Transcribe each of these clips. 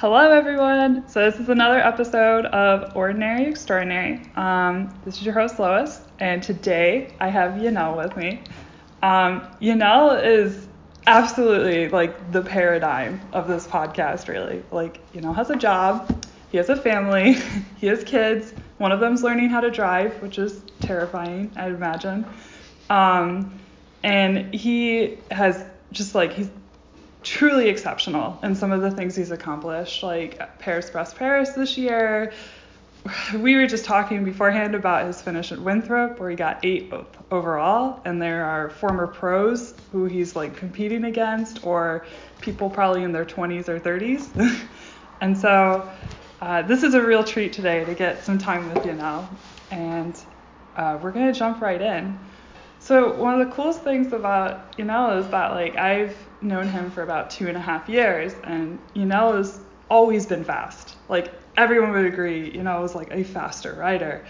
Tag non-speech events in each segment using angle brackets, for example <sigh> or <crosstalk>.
Hello, everyone. So, this is another episode of Ordinary Extraordinary. Um, this is your host, Lois, and today I have Yanel with me. Um, Yanel is absolutely like the paradigm of this podcast, really. Like, Yanel has a job, he has a family, <laughs> he has kids. One of them's learning how to drive, which is terrifying, I'd imagine. Um, and he has just like, he's truly exceptional in some of the things he's accomplished, like Paris Brest Paris this year. We were just talking beforehand about his finish at Winthrop, where he got eight overall, and there are former pros who he's like competing against, or people probably in their 20s or 30s. <laughs> and so uh, this is a real treat today to get some time with you now, and uh, we're gonna jump right in. So one of the coolest things about Yanel is that like I've known him for about two and a half years, and Yanel has always been fast. Like everyone would agree, Yanel was like a faster rider.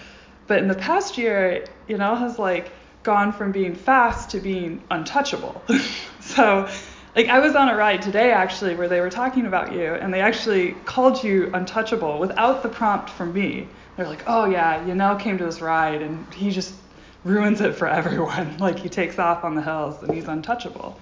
But in the past year, Yanel has like gone from being fast to being untouchable. <laughs> so like I was on a ride today actually where they were talking about you and they actually called you untouchable without the prompt from me. They're like, oh yeah, Yanel came to this ride and he just ruins it for everyone. <laughs> Like he takes off on the hills and he's untouchable.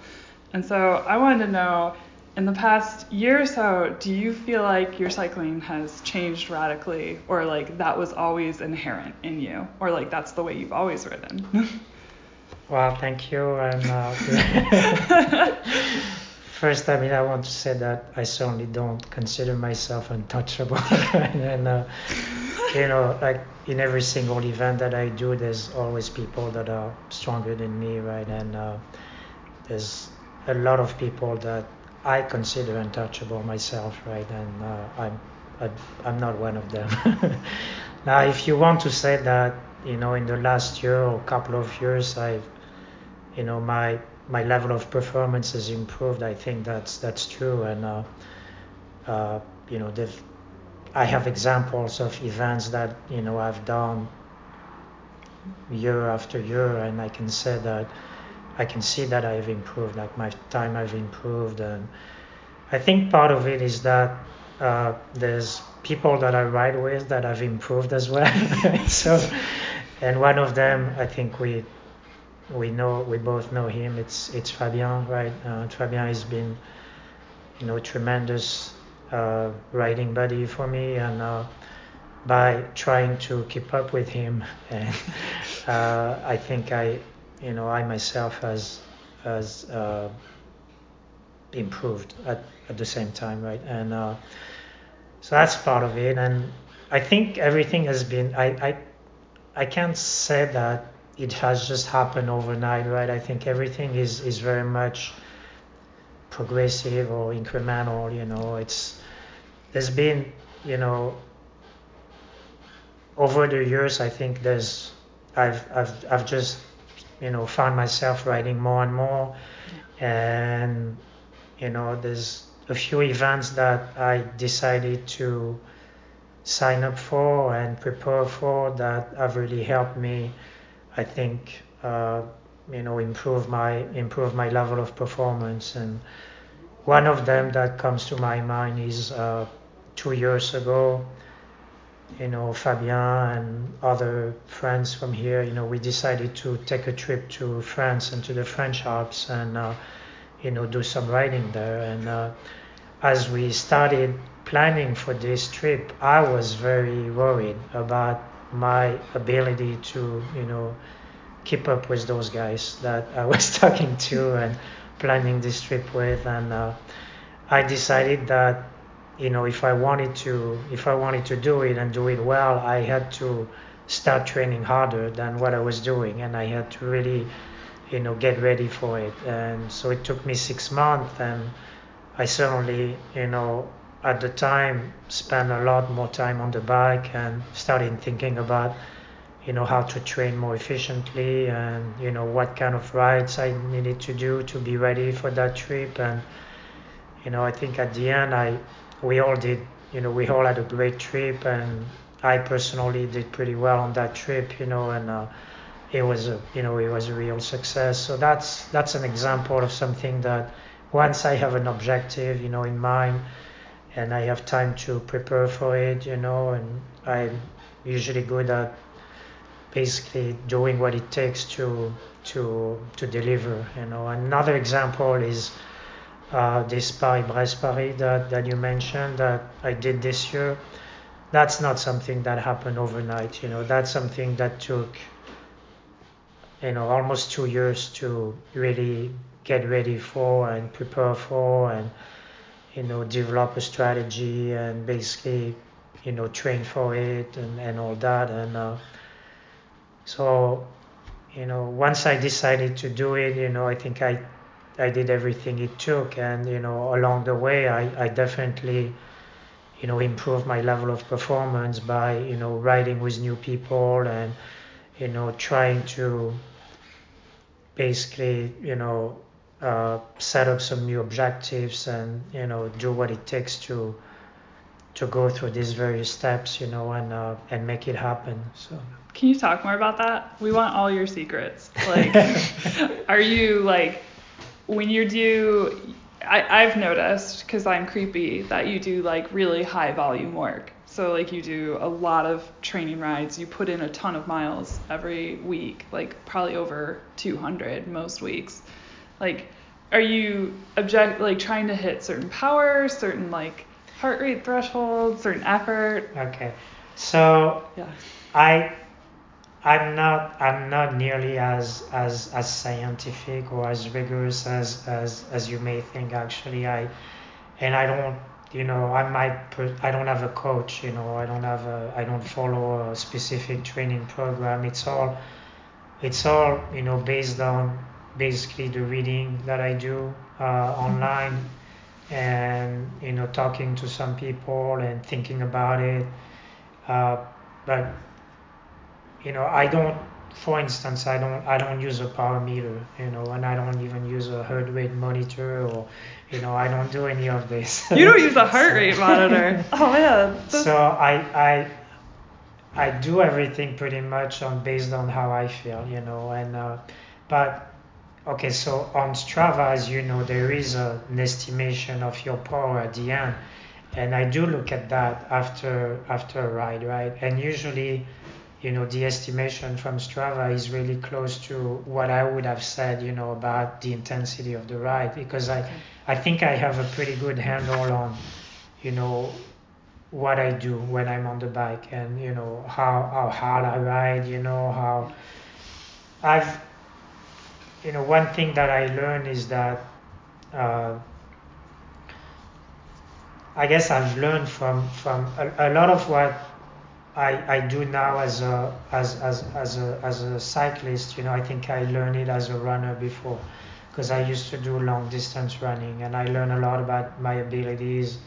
And so I wanted to know in the past year or so, do you feel like your cycling has changed radically or like that was always inherent in you or like that's the way you've always ridden? <laughs> well, thank you. And uh, <laughs> first, I mean, I want to say that I certainly don't consider myself untouchable. <laughs> and, uh, you know, like in every single event that I do, there's always people that are stronger than me, right? And uh, there's a lot of people that I consider untouchable myself, right? And uh, I'm, I, I'm not one of them. <laughs> now, if you want to say that, you know, in the last year or couple of years, I've, you know, my my level of performance has improved. I think that's that's true, and uh, uh, you know, I have examples of events that you know I've done year after year, and I can say that I can see that I've improved, like my time I've improved, and I think part of it is that uh, there's people that I ride with that I've improved as well. <laughs> so, and one of them, I think we we know we both know him. It's it's Fabien, right? Uh, Fabien has been, you know, tremendous uh, riding buddy for me, and uh, by trying to keep up with him, <laughs> and uh, I think I, you know, I myself has has uh, improved at at the same time, right? And uh, so that's part of it, and I think everything has been. I I I can't say that it has just happened overnight, right? I think everything is, is very much progressive or incremental, you know. It's there's been, you know, over the years I think there's I've I've I've just, you know, found myself writing more and more and you know, there's a few events that I decided to sign up for and prepare for that have really helped me I think uh, you know improve my improve my level of performance. And one of them that comes to my mind is uh, two years ago. You know, Fabien and other friends from here. You know, we decided to take a trip to France and to the French Alps and uh, you know do some riding there. And uh, as we started planning for this trip, I was very worried about my ability to, you know, keep up with those guys that I <laughs> was talking to and planning this trip with. And uh, I decided that, you know, if I wanted to, if I wanted to do it and do it well, I had to start training harder than what I was doing, and I had to really, you know, get ready for it. And so it took me six months, and I certainly, you know, at the time spent a lot more time on the bike and started thinking about you know how to train more efficiently and you know what kind of rides I needed to do to be ready for that trip and you know I think at the end I we all did you know we all had a great trip and I personally did pretty well on that trip you know and uh, it was a you know it was a real success so that's that's an example of something that once I have an objective you know in mind and I have time to prepare for it, you know, and I'm usually good at basically doing what it takes to to to deliver. You know, another example is uh, Paris-Brest Paris that, that you mentioned that I did this year. That's not something that happened overnight. You know, that's something that took you know almost two years to really get ready for and prepare for and you know develop a strategy and basically you know train for it and, and all that and uh, so you know once I decided to do it you know I think I I did everything it took and you know along the way I, I definitely you know improved my level of performance by you know riding with new people and you know trying to basically you know uh, set up some new objectives and you know do what it takes to to go through these various steps you know and uh, and make it happen so. Can you talk more about that? We want all your secrets. Like <laughs> are you like when you do I, I've noticed because I'm creepy that you do like really high volume work. So like you do a lot of training rides. You put in a ton of miles every week, like probably over 200 most weeks. Like, are you object like trying to hit certain power, certain like heart rate threshold, certain effort? Okay, so yeah, I I'm not I'm not nearly as as as scientific or as rigorous as as as you may think actually. I and I don't you know I might I don't have a coach you know I don't have a I don't follow a specific training program. It's all it's all you know based on basically the reading that I do uh, online and you know talking to some people and thinking about it. Uh, but you know i don't for instance i don't i don't use a power meter you know and i don't even use a heart rate monitor or you know i don't do any of this. You don't use a <laughs> heart rate monitor. Oh man so i i i do everything pretty much on based on how i feel you know and uh, but okay so on strava as you know there is a, an estimation of your power at the end and i do look at that after after a ride right? And usually you know the estimation from Strava is really close to what I would have said you know about the intensity of the ride because I I think I have a pretty good handle on you know what I do when I'm on the bike and you know how how hard I ride you know how I've you know one thing that I learned is that uh, I guess I've learned from from a, a lot of what I, I do now as a as, as, as a as a cyclist you know I think I learned it as a runner before because I used to do long distance running and I learned a lot about my abilities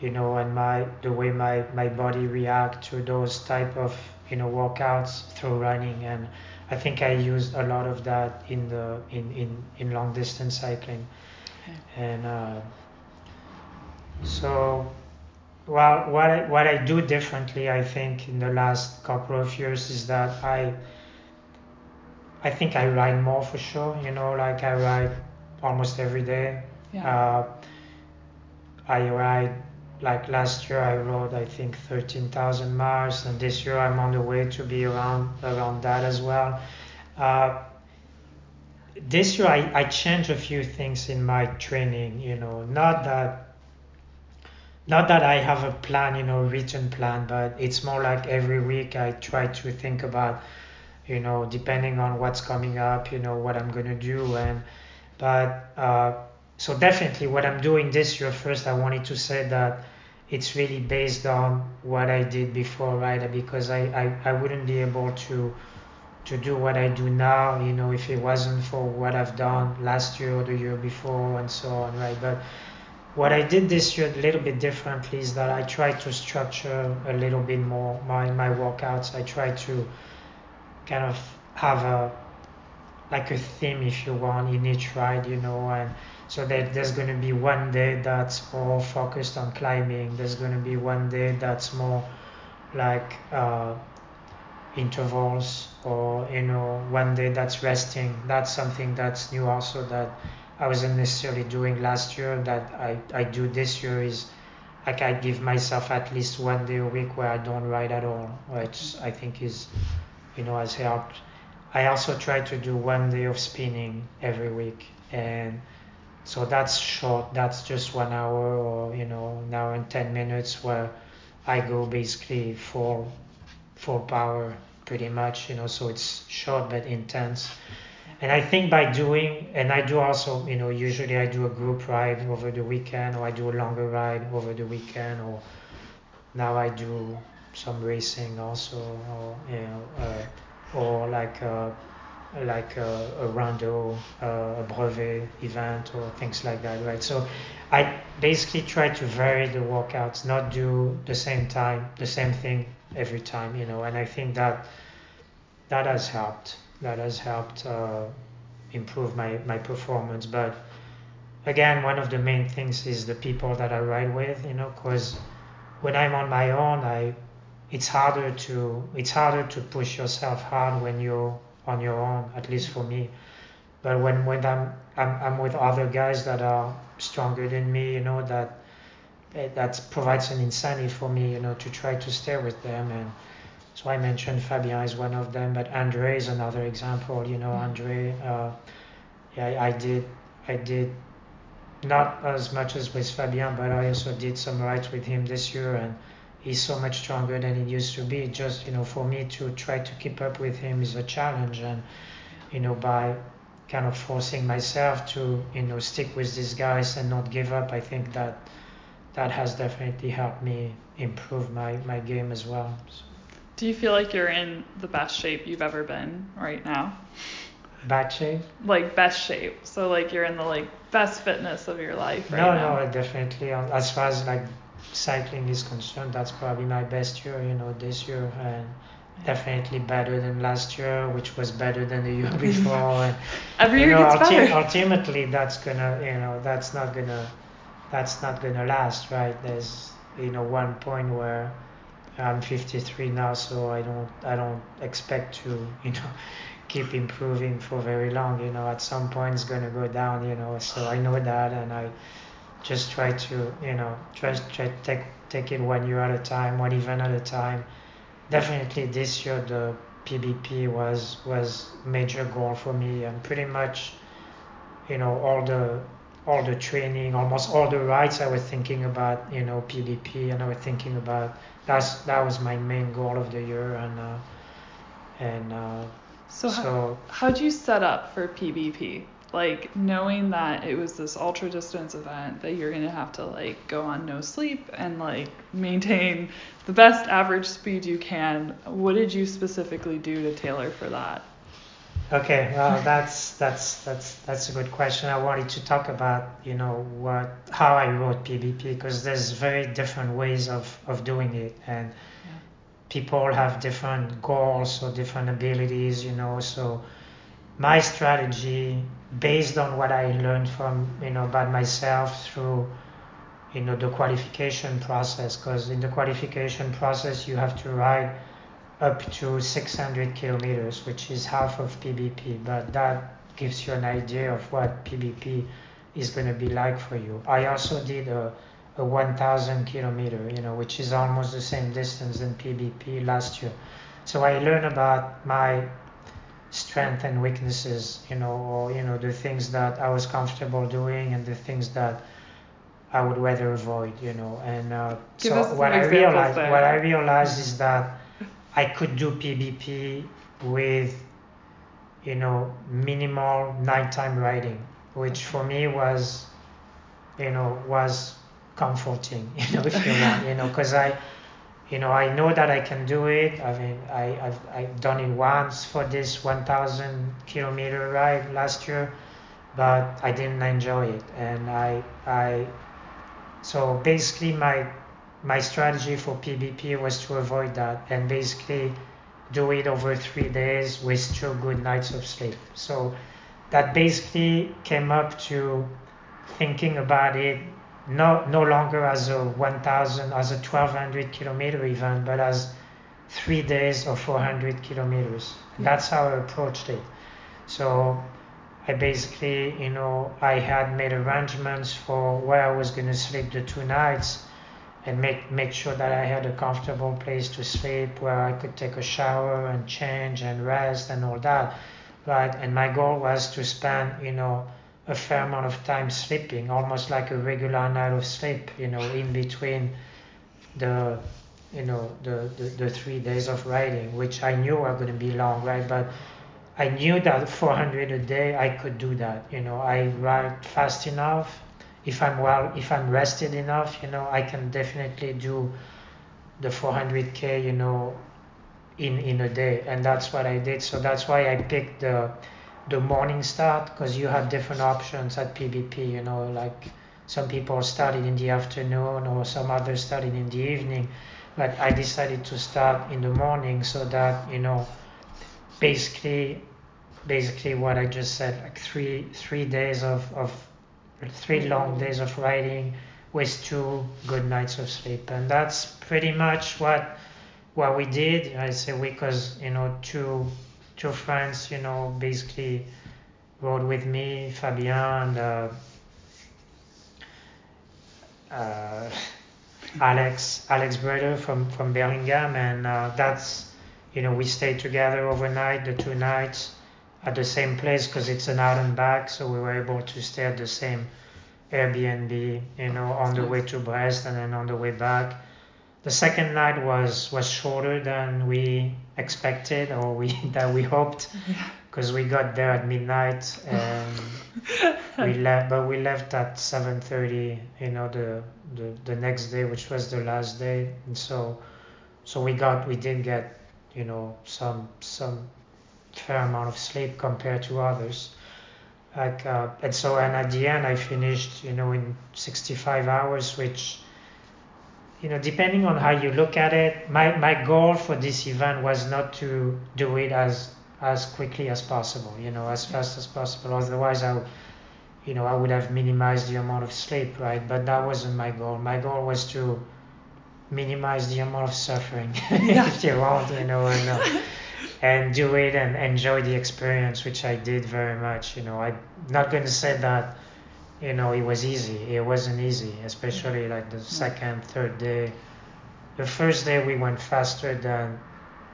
you know and my the way my, my body react to those type of you know workouts through running and I think I used a lot of that in the in, in, in long distance cycling okay. and uh, so well, what I, what I do differently, I think, in the last couple of years is that I I think I ride more for sure. You know, like I ride almost every day. Yeah. Uh, I ride like last year I rode I think 13,000 miles, and this year I'm on the way to be around around that as well. Uh, this year I, I changed a few things in my training. You know, not that not that I have a plan, you know, written plan, but it's more like every week I try to think about, you know, depending on what's coming up, you know, what I'm gonna do, and but uh, so definitely what I'm doing this year. First, I wanted to say that it's really based on what I did before, right? Because I I, I wouldn't be able to to do what I do now, you know, if it wasn't for what I've done last year or the year before and so on, right? But what I did this year a little bit differently is that I tried to structure a little bit more my, my workouts. I tried to kind of have a like a theme if you want in each ride, you know, and so that there's going to be one day that's more focused on climbing. There's going to be one day that's more like uh, intervals or you know one day that's resting. That's something that's new also that I wasn't necessarily doing last year that I, I do this year is like I give myself at least one day a week where I don't ride at all, which I think is, you know, has helped. I also try to do one day of spinning every week, and so that's short. That's just one hour or you know an hour and ten minutes where I go basically full full power pretty much. You know, so it's short but intense. And I think by doing, and I do also, you know, usually I do a group ride over the weekend, or I do a longer ride over the weekend, or now I do some racing also, or you know, uh, or like a, like a, a rando, uh, a brevet event, or things like that, right? So I basically try to vary the workouts, not do the same time, the same thing every time, you know, and I think that that has helped that has helped uh, improve my, my performance. But again, one of the main things is the people that I ride with, you know, because when I'm on my own, I it's harder to it's harder to push yourself hard when you're on your own, at least for me. But when when I'm I'm, I'm with other guys that are stronger than me, you know, that that provides an incentive for me, you know, to try to stay with them and so I mentioned Fabien is one of them, but Andre is another example. You know, Andre, uh, yeah, I did, I did not as much as with Fabien, but I also did some rides with him this year, and he's so much stronger than he used to be. Just you know, for me to try to keep up with him is a challenge, and you know, by kind of forcing myself to you know stick with these guys and not give up, I think that that has definitely helped me improve my my game as well. So. Do you feel like you're in the best shape you've ever been right now? Bad shape? Like best shape. So like you're in the like best fitness of your life right no, now. No, no, definitely. As far as like cycling is concerned, that's probably my best year, you know, this year and definitely better than last year, which was better than the year <laughs> before. And, <laughs> Every year know, gets ulti- better. Ultimately, that's gonna, you know, that's not gonna, that's not gonna last, right? There's, you know, one point where I'm 53 now, so I don't I don't expect to <laughs> you know keep improving for very long. You know, at some point it's gonna go down. You know, so I know that, and I just try to you know try try take take it one year at a time, one event at a time. Definitely this year the PBP was was major goal for me, and pretty much you know all the all the training, almost all the rides I was thinking about, you know, PBP, and I was thinking about that's that was my main goal of the year, and uh, and uh, so, so how, how'd you set up for PBP? Like knowing that it was this ultra distance event that you're gonna have to like go on no sleep and like maintain the best average speed you can. What did you specifically do to tailor for that? Okay, well, that's that's that's that's a good question. I wanted to talk about you know what how I wrote PBP because there's very different ways of of doing it, and yeah. people have different goals or different abilities, you know. So my strategy, based on what I learned from you know about myself through you know the qualification process, because in the qualification process you have to write up to 600 kilometers, which is half of PBP, but that gives you an idea of what PBP is going to be like for you. I also did a, a 1000 kilometer, you know, which is almost the same distance than PBP last year. So I learned about my strength and weaknesses, you know, or you know the things that I was comfortable doing and the things that I would rather avoid, you know. And uh, so what I realized, there. what I realized is that I could do PBP with, you know, minimal nighttime riding, which for me was, you know, was comforting, <laughs> you know, if you want, you know, because I, you know, I know that I can do it. I mean, I, I've, I've done it once for this 1,000 kilometer ride last year, but I didn't enjoy it. And I, I, so basically my my strategy for PBP was to avoid that and basically do it over three days with two good nights of sleep. So that basically came up to thinking about it no, no longer as a 1000 as a 1200 kilometer event but as three days of 400 kilometers. Hmm. That's how i approached it. So i basically you know i had made arrangements for where i was going to sleep the two nights and make make sure that I had a comfortable place to sleep where I could take a shower and change and rest and all that, right? And my goal was to spend, you know, a fair amount of time sleeping, almost like a regular night of sleep, you know, in between the, you know, the the, the three days of riding, which I knew were going to be long, right? But I knew that 400 a day I could do that. You know, I ride fast enough. If I'm well, if I'm rested enough, you know, I can definitely do the 400k. You know, in in a day, and that's what I did. So that's why I picked the the morning start because you have different options at PBP. You know, like some people started in the afternoon or some others started in the evening. But I decided to start in the morning so that you know, basically basically what I just said, like three three days of, of three long days of riding with two good nights of sleep, and that's pretty much what what we did. I say we because you know two two friends, you know, basically rode with me, Fabien and uh, uh, Alex Alex brother from from Bellingham, and uh, that's you know we stayed together overnight, the two nights at the same place because it's an out and back, so we were able to stay at the same Airbnb, you know, on the way to Brest and then on the way back. The second night was was shorter than we expected or we <laughs> that we hoped because we got there at midnight and we <laughs> left, but we left at 7:30, you know, the, the the next day, which was the last day, and so so we got we did get, you know, some some fair amount of sleep compared to others. Like, uh, and so, and at the end, I finished, you know, in 65 hours, which, you know, depending on how you look at it, my, my goal for this event was not to do it as as quickly as possible, you know, as fast as possible. Otherwise, I, you know, I would have minimized the amount of sleep, right? But that wasn't my goal. My goal was to minimize the amount of suffering, <laughs> Yeah. if you want, you know, and uh, and do it and enjoy the experience, which I did very much. You know, I'm not going to say that, you know, it was easy. It wasn't easy, especially like the mm-hmm. second, third day. The first day we went faster than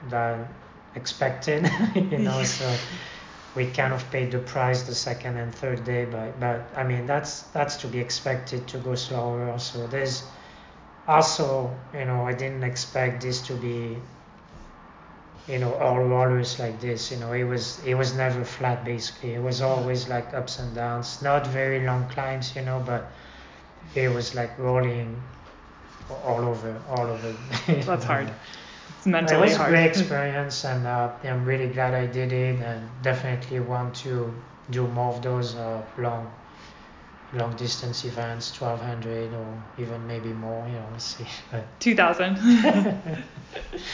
than expected, <laughs> you know, so <laughs> we kind of paid the price the second and third day, but but I mean that's that's to be expected to go slower. Also, there's also, you know, I didn't expect this to be you know all rollers like this you know it was it was never flat basically. It was always like ups and downs. Not very long climbs you know but it was like rolling all over all over. <laughs> That's hard. It's it mentally was a great <laughs> experience and uh, i'm really glad i did it and definitely want to do more of those uh, long long distance events 1200 or even maybe more you know we'll see <laughs> 2000. <laughs>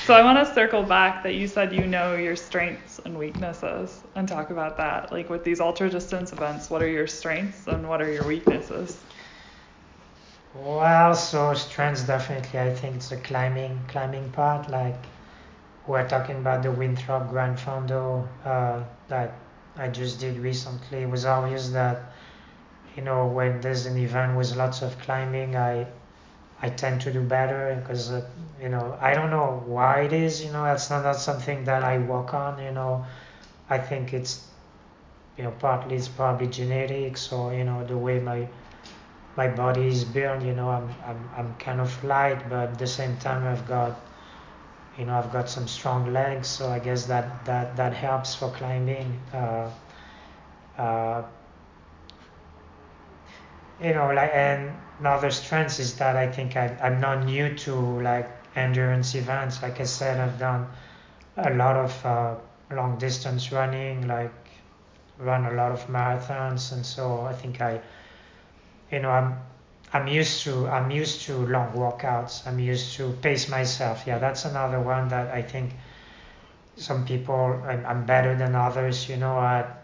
so I want to circle back that you said you know your strengths and weaknesses and talk about that. Like with these ultra distance events, what are your strengths and what are your weaknesses? Well, so strengths definitely. I think it's a climbing climbing part. Like we're talking about the Winthrop Grand Fondo uh, that I just did recently. It was obvious that you know when there's an event with lots of climbing, I I tend to do better because uh, you know I don't know why it is. You know, that's not, something that I work on. You know, I think it's you know partly it's probably genetics or you know the way my my body is built. You know, I'm I'm I'm kind of light, but at the same time I've got you know I've got some strong legs, so I guess that that that helps for climbing. Uh, uh, you know, like and another strength is that I think I, I'm not new to like endurance events. Like I said, I've done a lot of uh, long distance running, like run a lot of marathons, and so I think I, you know, I'm I'm used to I'm used to long workouts. I'm used to pace myself. Yeah, that's another one that I think some people I'm, I'm better than others. You know, at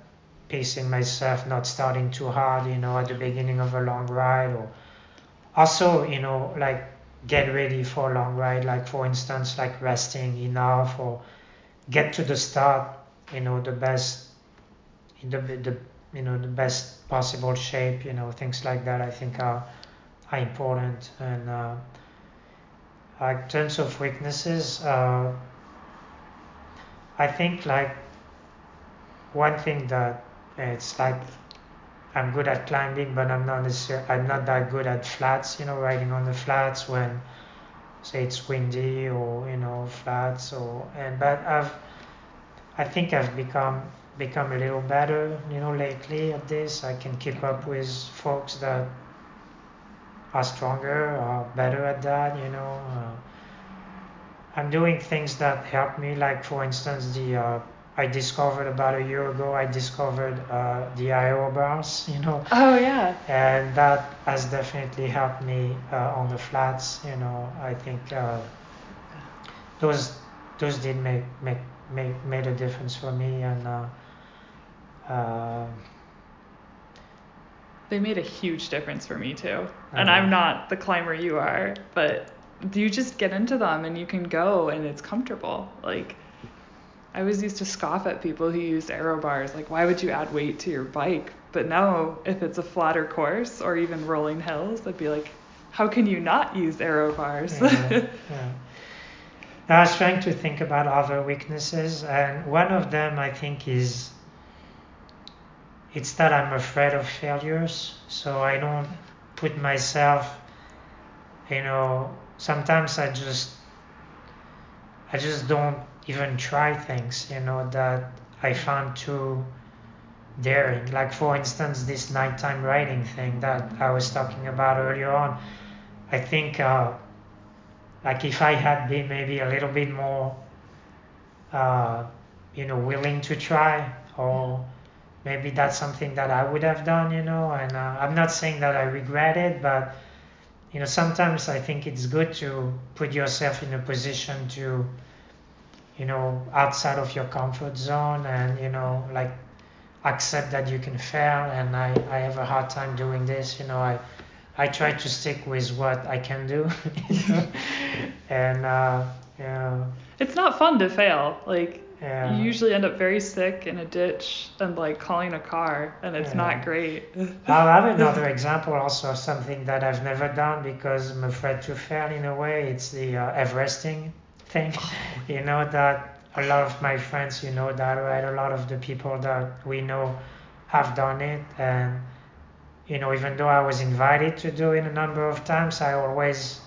pacing myself, not starting too hard. You know, at the beginning of a long ride, or also you know like get ready for a long ride. Like for instance, like resting enough or get to the start. You know, the best in the the you know the best possible shape. You know, things like that. I think are are important and uh, like terms of weaknesses, uh, I think like one thing that it's like I'm good at climbing, but I'm not necessarily, I'm not that good at flats. You know, riding on the flats when say it's windy or you know flats or and but I've I think I've become become a little better. You know, lately at this, I can keep up with folks that are stronger or better at that. You know. Uh, I'm doing things that help me, like for instance, the uh, I discovered about a year ago. I discovered uh, the aero bars, <laughs> you know, Oh yeah. and that has definitely helped me uh, on the flats. You know, I think uh, those those did make make make made a difference for me, and uh, uh, They made a huge difference for me too. And Uh-huh. I'm not the climber you are, but you just get into them and you can go and it's comfortable. Like I always used to scoff at people who used aero bars. Like, why would you add weight to your bike? But now, if it's a flatter course or even rolling hills, I'd be like, how can you not use aero bars? Yeah, yeah. <laughs> I was trying to think about other weaknesses, and one of them I think is it's that I'm afraid of failures, so I don't put myself, you know, sometimes I just I just don't even try things, you know, that I found too daring. Like for instance, this nighttime riding thing that I was talking about earlier on. I think uh, like if I had been maybe a little bit more, uh, you know, willing to try, or maybe that's something that I would have done, you know. And uh, I'm not saying that I regret it, but you know, sometimes I think it's good to put yourself in a position to, you know, outside of your comfort zone, and you know, like accept that you can fail. And I, I have a hard time doing this, you know. I I try to stick with what I can do, <laughs> you know? <laughs> and uh, yeah, it's not fun to fail. Like, yeah. you usually end up very sick in a ditch and like calling a car, and it's Yeah. not great. <laughs> I'll have another example also of something that I've never done because I'm afraid to fail in a way. It's the uh, Everesting thing. You know that a lot of my friends, you know that, right? A lot of the people that we know have done it. And, you know, even though I was invited to do it a number of times, I always,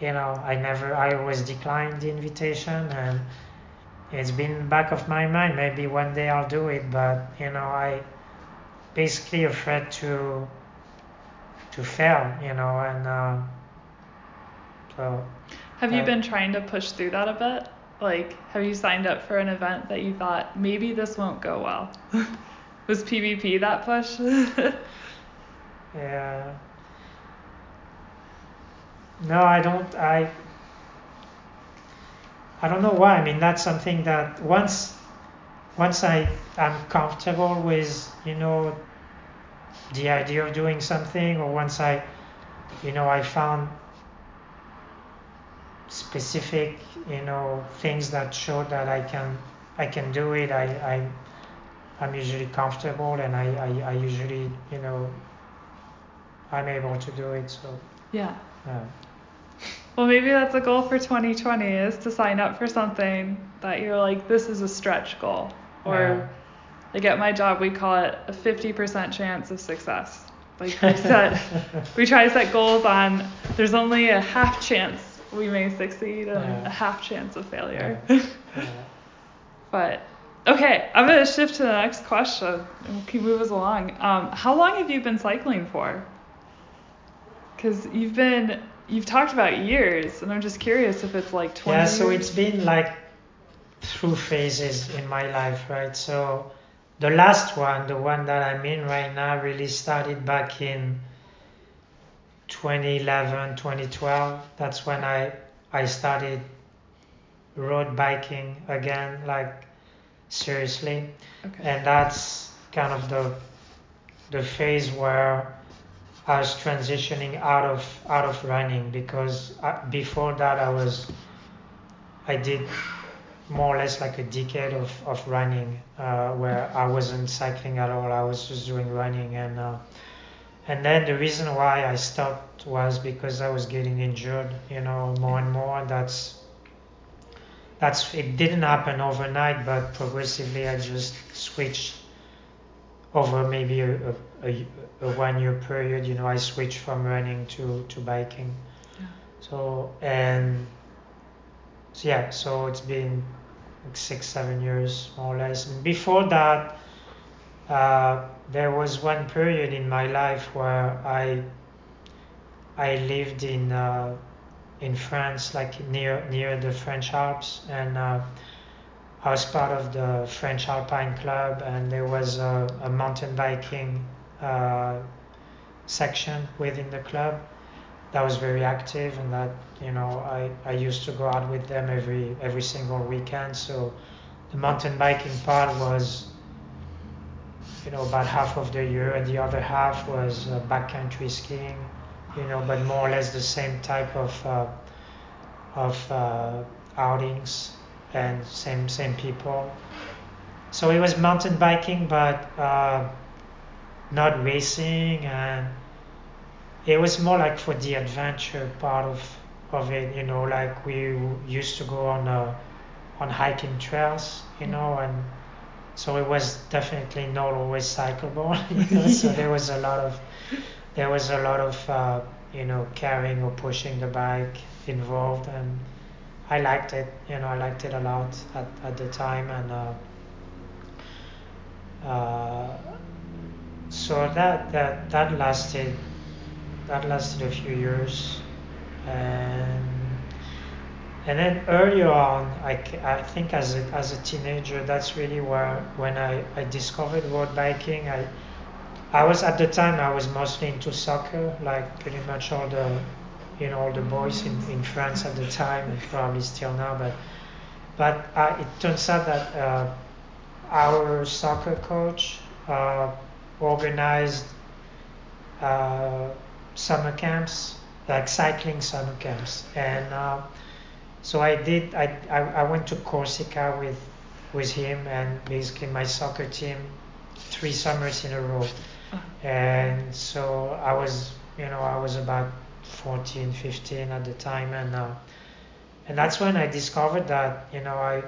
you know, I never, I always declined the invitation. And it's been back of my mind. Maybe one day I'll do it. But, you know, I basically afraid to to fail, you know, and uh, so Have you been trying to push through that a bit? Like, have you signed up for an event that you thought maybe this won't go well? <laughs> Was PBP that push? <laughs> yeah. No, I don't. I I don't know why. I mean, that's something that once once I am comfortable with, you know, the idea of doing something, or once I, you know, I found specific, you know, things that show that I can I can do it. I I I'm usually comfortable, and I I, I usually, you know, I'm able to do it. So. yeah. Uh, Well, maybe that's a goal for 2020 is to sign up for something that you're like, this is a stretch goal. Or, Yeah. like at my job, we call it a 50% chance of success. Like we set, <laughs> we try to set goals on, there's only a half chance we may succeed and Yeah. a half chance of failure. uh, <laughs> But okay, I'm gonna shift to the next question and we'll keep moving us along. Um, how long have you been cycling for? Because you've been you've talked about years, and I'm just curious if it's like 20 yeah, so years. it's been like through phases in my life, right? So the last one, the one that I'm in right now, really started back in 2011, 2012. That's when I I started road biking again, like seriously. okay. and that's kind of the the phase where I was transitioning out of out of running because I, before that I was I did more or less like a decade of, of running uh, where I wasn't cycling at all I was just doing running and uh, and then the reason why I stopped was because I was getting injured, you know, more and more. That's that's it didn't happen overnight, but progressively I just switched over maybe a, a, a one year period. You know, I switched from running to to biking. Yeah. So and so yeah, so it's been like six seven years more or less. And before that. Uh, there was one period in my life where I I lived in uh, in France, like near near the French Alps, and uh, I was part of the French Alpine Club, and there was a, a mountain biking uh, section within the club that was very active, and that you know I, I used to go out with them every every single weekend. So the mountain biking part was you know, about half of the year, and the other half was uh, backcountry skiing, you know, but more or less the same type of uh, of uh, outings and same same people. So it was mountain biking, but uh, not racing, and it was more like for the adventure part of of it, you know, like we used to go on uh, on hiking trails, you know, and so it was definitely not always cyclable. <laughs> You know? so there was a lot of there was a lot of uh, you know carrying or pushing the bike involved, and I liked it. You know, I liked it a lot at, at the time, and uh, uh, so that that that lasted that lasted a few years, and and then earlier on, I, I think as a, as a teenager, that's really where when I, I discovered road biking. I I was at the time I was mostly into soccer, like pretty much all the you know all the boys in, in France at the time, and probably still now. But but uh, it turns out that uh, our soccer coach uh, organized uh, summer camps, like cycling summer camps, and uh, so I did. I, I, I went to Corsica with with him and basically my soccer team three summers in a row. And so I was, you know, I was about 14, 15 at the time, and uh, and that's when I discovered that, you know, I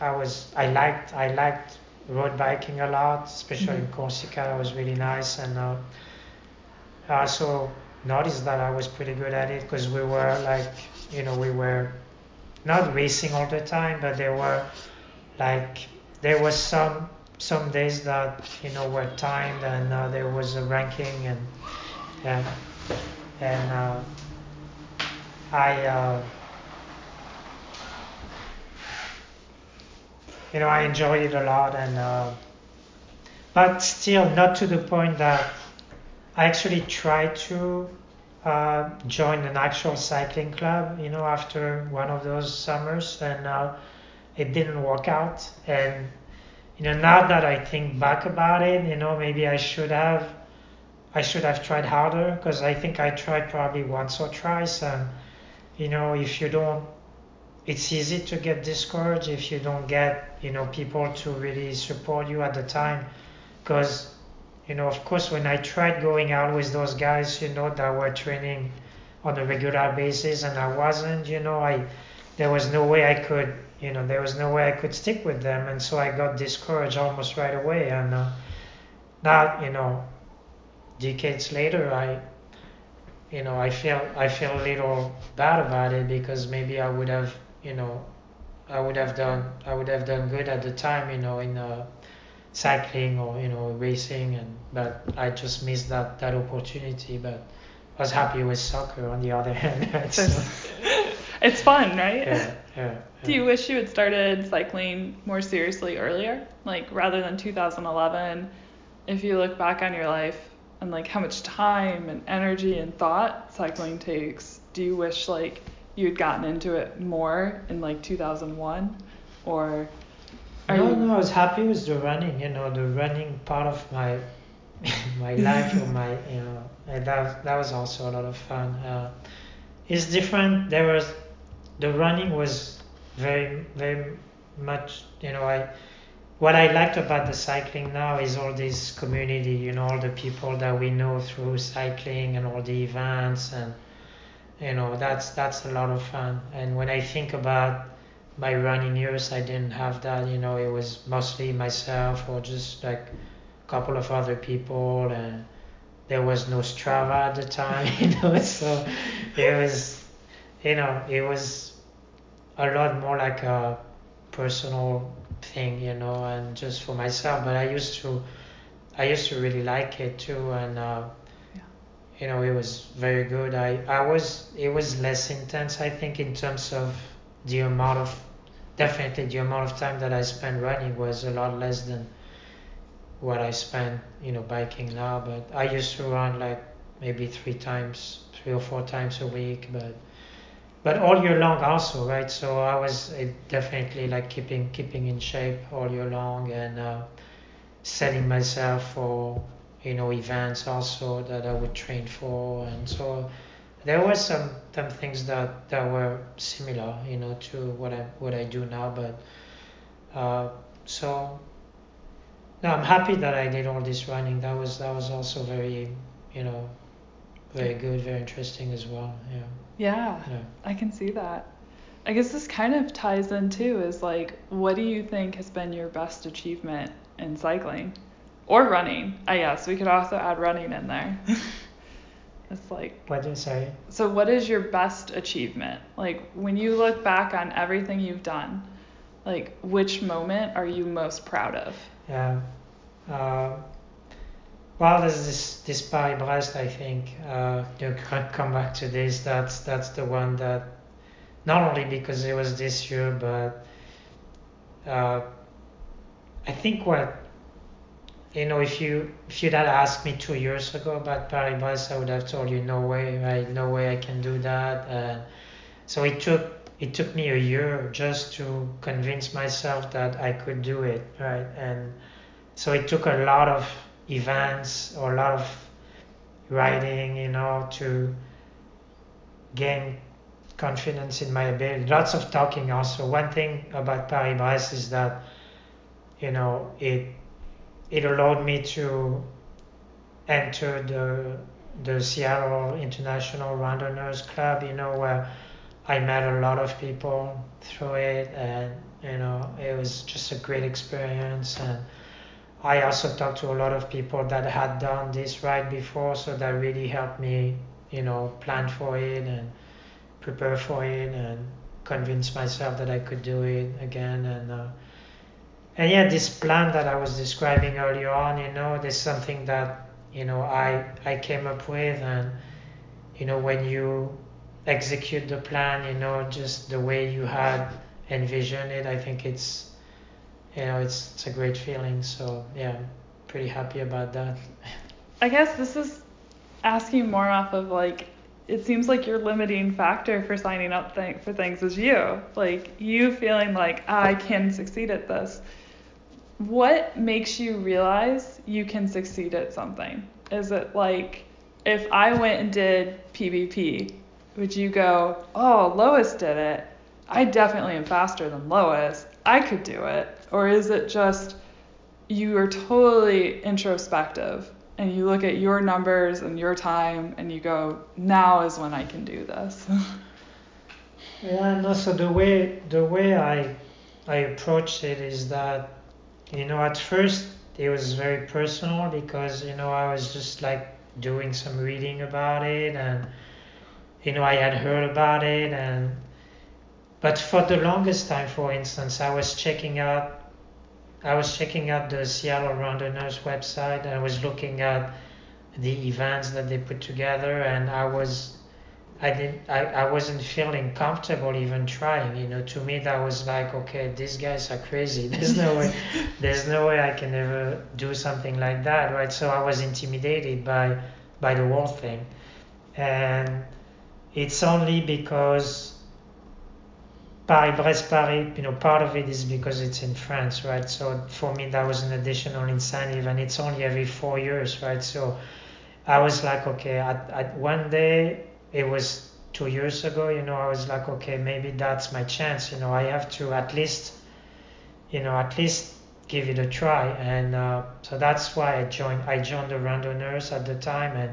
I was I liked I liked road biking a lot, especially in Corsica. It was really nice, and uh, I also noticed that I was pretty good at it because we were like, you know, we were not racing all the time, but there were like there was some some days that you know were timed and uh, there was a ranking and and and uh, I uh, you know I enjoyed it a lot and uh, but still not to the point that I actually tried to uh, joined an actual cycling club, you know, after one of those summers, and uh, it didn't work out. And you know, now that I think back about it, you know, maybe I should have, I should have tried harder because I think I tried probably once or twice, and you know, if you don't, it's easy to get discouraged if you don't get, you know, people to really support you at the time, because you know, of course, when I tried going out with those guys, you know, that were training on a regular basis, and I wasn't, you know, I there was no way I could, you know, there was no way I could stick with them, and so I got discouraged almost right away. And uh, now, you know, decades later, I, you know, I feel I feel a little bad about it because maybe I would have, you know, I would have done I would have done good at the time, you know, in uh, cycling or you know racing and but I just missed that that opportunity but I was happy with soccer on the other <laughs> hand so, <laughs> it's fun right? Yeah, yeah, do you wish you had started cycling more seriously earlier? Like rather than 2011 if you look back on your life and like how much time and energy and thought cycling takes do you wish like you had gotten into it more in like 2001 or are no, you... no, I was happy with the running. You know, the running part of my <laughs> my life or my you know that that was also a lot of fun. Uh, it's different. There was the running was very very much you know I what I liked about the cycling now is all this community, you know, all the people that we know through cycling and all the events and you know that's that's a lot of fun. And when I think about my running years, I didn't have that. You know, it was mostly myself or just like a couple of other people, and there was no Strava at the time. <laughs> You know, so it was, you know, it was a lot more like a personal thing, you know, and just for myself. But I used to, I used to really like it too, and uh, Yeah. you know, it was very good. I, I was, it was less intense, I think, in terms of the amount of, definitely the amount of time that I spent running was a lot less than what I spend, you know, biking now. But I used to run like maybe three times, three or four times a week, but but all year long also, right? So I was uh, definitely like keeping keeping in shape all year long and uh, setting myself for you know events also that I would train for, and so there were some some things that that were similar, you know, to what I what I do now, but uh, so no, I'm happy that I did all this running. That was that was also very, you know, very good, very interesting as well. Yeah, Yeah, yeah. I can see that. I guess this kind of ties in too is like, what do you think has been your best achievement in cycling or running? I guess we could also add running in there. <laughs> it's like, What do you say? so what is your best achievement? Like, when you look back on everything you've done, like, which moment are you most proud of? Yeah. Uh, well, there's this this Paris Brest. I think uh, you can come back to this. That's that's the one that not only because it was this year, but uh, I think what you know, if you if you'd had asked me two years ago about Paris Brest, I would have told you no way, right? No way I can do that. And so it took it took me a year just to convince myself that I could do it, right? And so it took a lot of events or a lot of writing, you know, to gain confidence in my ability. Lots of talking also. One thing about Paris Brest is that, you know, it it allowed me to enter the the Seattle International Randonneurs Club, you know, where I met a lot of people through it, and you know, it was just a great experience. And I also talked to a lot of people that had done this ride before, so that really helped me, you know, plan for it and prepare for it and convince myself that I could do it again. And uh, and yeah, this plan that I was describing earlier on, you know, there's something that you know I I came up with, and you know when you execute the plan, you know, just the way you had envisioned it, I think it's you know it's it's a great feeling. So yeah, I'm pretty happy about that. I guess this is asking more off of like it seems like your limiting factor for signing up th- for things is you. Like you feeling like ah, I can succeed at this. What makes you realize you can succeed at something? Is it like if I went and did PBP, would you go, "Oh, Lois did it. I definitely am faster than Lois. I could do it." Or is it just you are totally introspective and you look at your numbers and your time and you go, now is when I can do this. <laughs> Yeah, and also the way the way I I approach it is that you know at first it was very personal because you know I was just like doing some reading about it and you know I had heard about it and but for the longest time for instance I was checking out I was checking out the Seattle Randonneurs website and I was looking at the events that they put together and I was I didn't I, I wasn't feeling comfortable even trying you know to me that was like okay these guys are crazy. <laughs> There's no way there's no way I can ever do something like that right? So I was intimidated by by the whole thing. And it's only because Paris Brest Paris you know part of it is because it's in France right? So for me that was an additional incentive and it's only every four years right? So I was like okay at, at one day it was two years ago you know i was like okay maybe that's my chance you know i have to at least you know at least give it a try. And uh, so that's why I joined. I joined the randonneurs at the time, and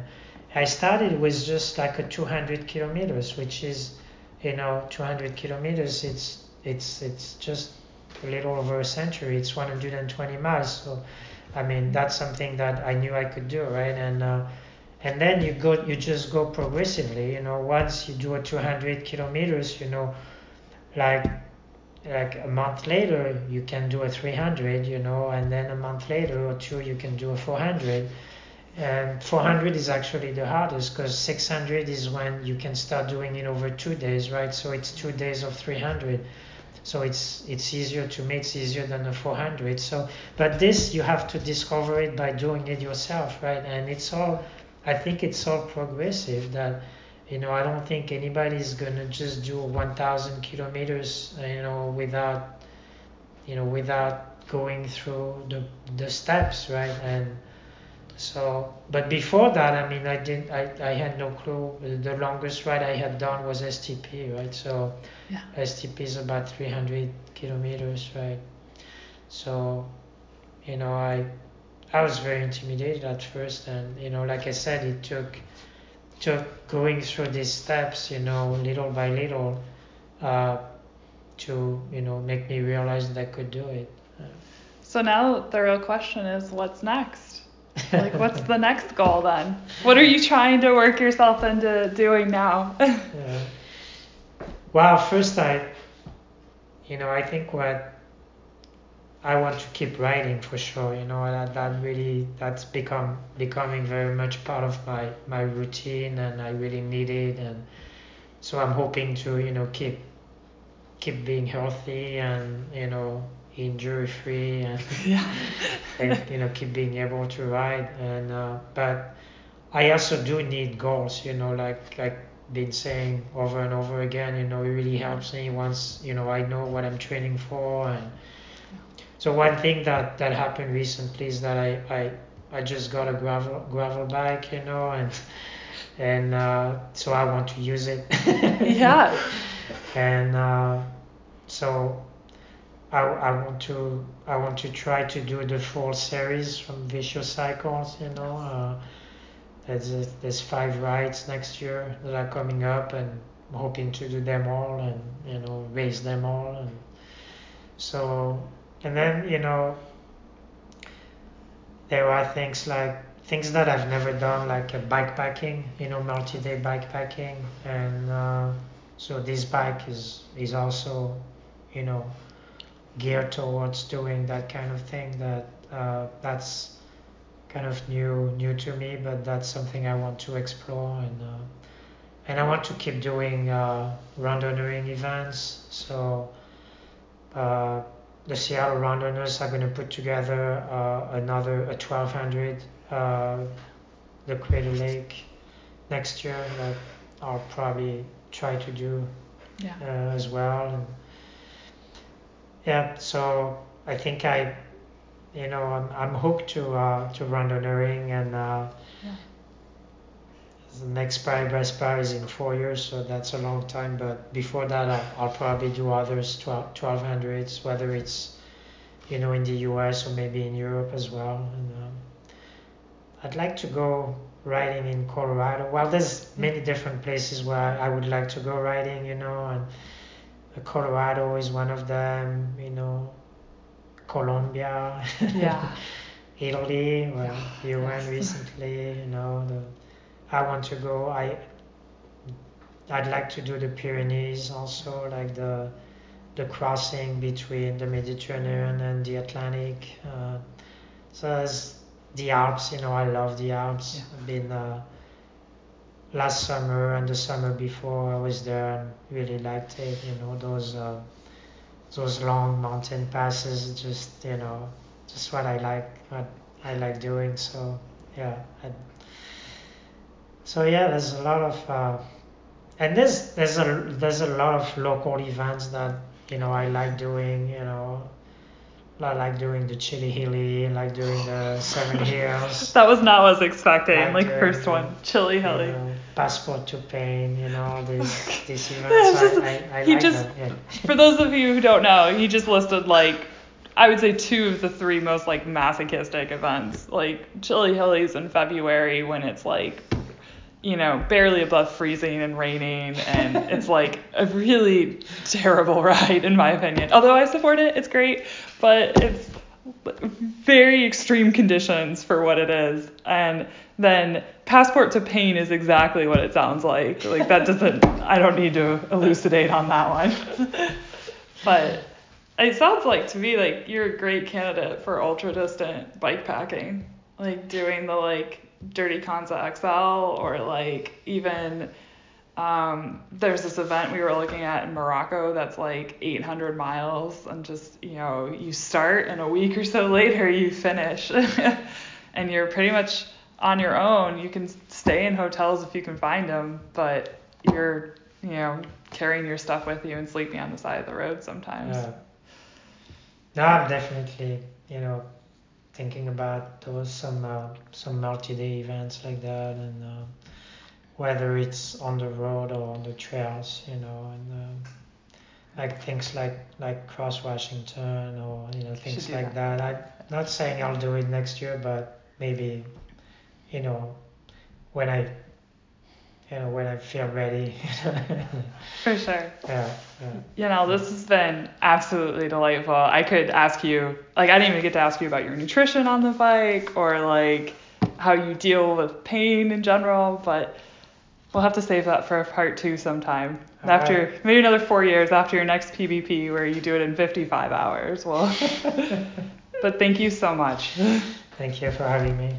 I started with just like a 200 kilometers, which is, you know, 200 kilometers. It's it's it's just a little over a century. It's 120 miles. So, I mean, that's something that I knew I could do, right? And uh, and then you go, you just go progressively. You know, once you do a 200 kilometers, you know, like like a month later you can do a 300 you know and then a month later or two you can do a 400 and 400 is actually the hardest because 600 is when you can start doing it over two days right? So it's two days of 300 so it's it's easier to me it's easier than a 400 so but this you have to discover it by doing it yourself right? And it's all i think it's all progressive that you know i don't think anybody's gonna just do 1000 kilometers you know without you know without going through the the steps right? And so but before that i mean i didn't i, I had no clue. The longest ride i had done was stp right? So Yeah. stp is about 300 kilometers right? So you know i i was very intimidated at first and you know like i said it took took going through these steps you know little by little uh, to you know make me realize that i could do it So now the real question is, what's next? <laughs> Like, what's the next goal then? What are you trying to work yourself into doing now? <laughs> Yeah. Well, first I, you know, I think what I want to keep writing for sure. You know, that that really that's become becoming very much part of my my routine, and I really need it. And so I'm hoping to you know keep keep being healthy and you know injury free and <laughs> <laughs> yeah. and you know keep being able to ride and uh, but I also do need goals you know like like been saying over and over again you know it really helps me once you know I know what I'm training for and so one thing that that happened recently is that I I, I just got a gravel gravel bike you know and and uh, so I want to use it <laughs> Yeah. and uh, so I, I want to I want to try to do the full series from Vicious Cycles. You know, uh, there's there's five rides next year that are coming up, and I'm hoping to do them all and you know race them all. And so and then you know there are things like things that I've never done like uh, bikepacking. You know, multi-day bikepacking, and uh, so this bike is is also you know geared towards doing that kind of thing that uh, that's kind of new new to me but that's something I want to explore and uh, and I want to keep doing uh, randonneuring events so uh, the Seattle Randonneurs are going to put together uh, another a 1200 uh, the Crater Lake next year that I'll probably try to do Yeah. uh, as well. And yeah, so I think I, you know, I'm, I'm hooked to uh, to randonneuring, and uh, Yeah. The next Paris Brest is in four years, so that's a long time. But before that, I'll, I'll probably do others 12, 1200s, whether it's, you know, in the U.S. or maybe in Europe as well. And um, I'd like to go riding in Colorado. Well, there's many different places where I would like to go riding, you know, and Colorado is one of them, you know, Colombia, Yeah. <laughs> Italy, where you went recently, you know, the, I want to go. I I'd like to do the Pyrenees also, like the the crossing between the Mediterranean and the Atlantic. Uh, so as the Alps, you know, I love the Alps. Yeah. I've been uh, last summer and the summer before I was there and really liked it. You know, those uh, those long mountain passes, just you know, just what I like, what I like doing. So yeah, I, so yeah, there's a lot of uh, and there's there's a there's a lot of local events that you know I like doing. You know, I like doing the Chilly Hilly, like doing the Seven <laughs> Hills. That was not what I was expecting. Like Like, the- first one, Chilly you Hilly. know, passport to Pain, you know, these <laughs> these Yeah, events. just- I, I, I he like just-. Yeah. <laughs> For those of you who don't know, he just listed like I would say two of the three most like masochistic events, like Chilly Hillies in February when it's like, you know, barely above freezing and raining, and it's like a really terrible <laughs> ride in my opinion. Although I support it, it's great, but it's very extreme conditions for what it is, and then passport to pain is exactly what it sounds like. Like that doesn't. I don't need to elucidate on that one, <laughs> but it sounds like to me like you're a great candidate for ultra distant bike packing, like doing the like Dirty Kanza XL or like even um, there's this event we were looking at in Morocco that's like 800 miles and just you know you start and a week or so <laughs> later you finish <laughs> and you're pretty much on your own. You can stay in hotels if you can find them, but you're you know carrying your stuff with you and sleeping on the side of the road sometimes. Yeah. No, I'm definitely, you know, thinking about those some uh, some multi-day events like that, and uh, whether it's on the road or on the trails, you know, and uh, like things like like Cross Washington or you know things like that. I'm not saying I'll do it next year, but maybe, you know, when I, you know, when I feel ready. <laughs> For sure. yeah, yeah. You know, this has been absolutely delightful. I could ask you, like, I didn't even get to ask you about your nutrition on the bike or like how you deal with pain in general, but we'll have to save that for part two sometime. All after right. maybe another four years after your next PBP where you do it in 55 hours. Well, <laughs> but thank you so much. Thank you for having me.